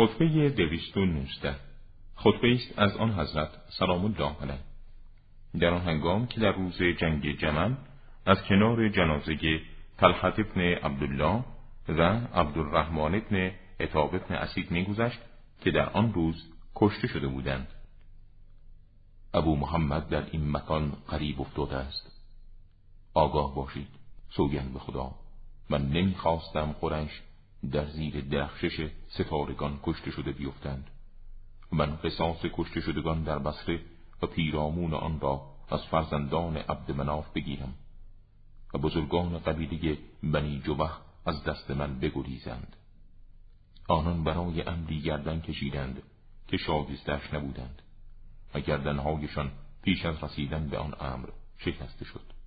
خطبه دویست و نوزده خطبه است از آن حضرت سلام الله علیه. در آن هنگام که در روز جنگ جمل از کنار جنازه طلحت ابن عبدالله و عبدالرحمن ابن عطاب ابن اسید میگذشت که در آن روز کشته شده بودند. ابو محمد در این مکان قریب افتاده است. آگاه باشید سوگند به خدا. من نمی‌خواستم قرنش در زیر درخشش ستارگان کشته شده بیفتند. من قصاص کشته شدگان در بصره و پیرامون آن را از فرزندان عبد مناف بگیرم و بزرگان قبیله بنی جوه از دست من بگریزند. آنان برای امری گردن کشیدند که شاگستش نبودند و گردنهایشان پیش از رسیدن به آن امر شکسته شد.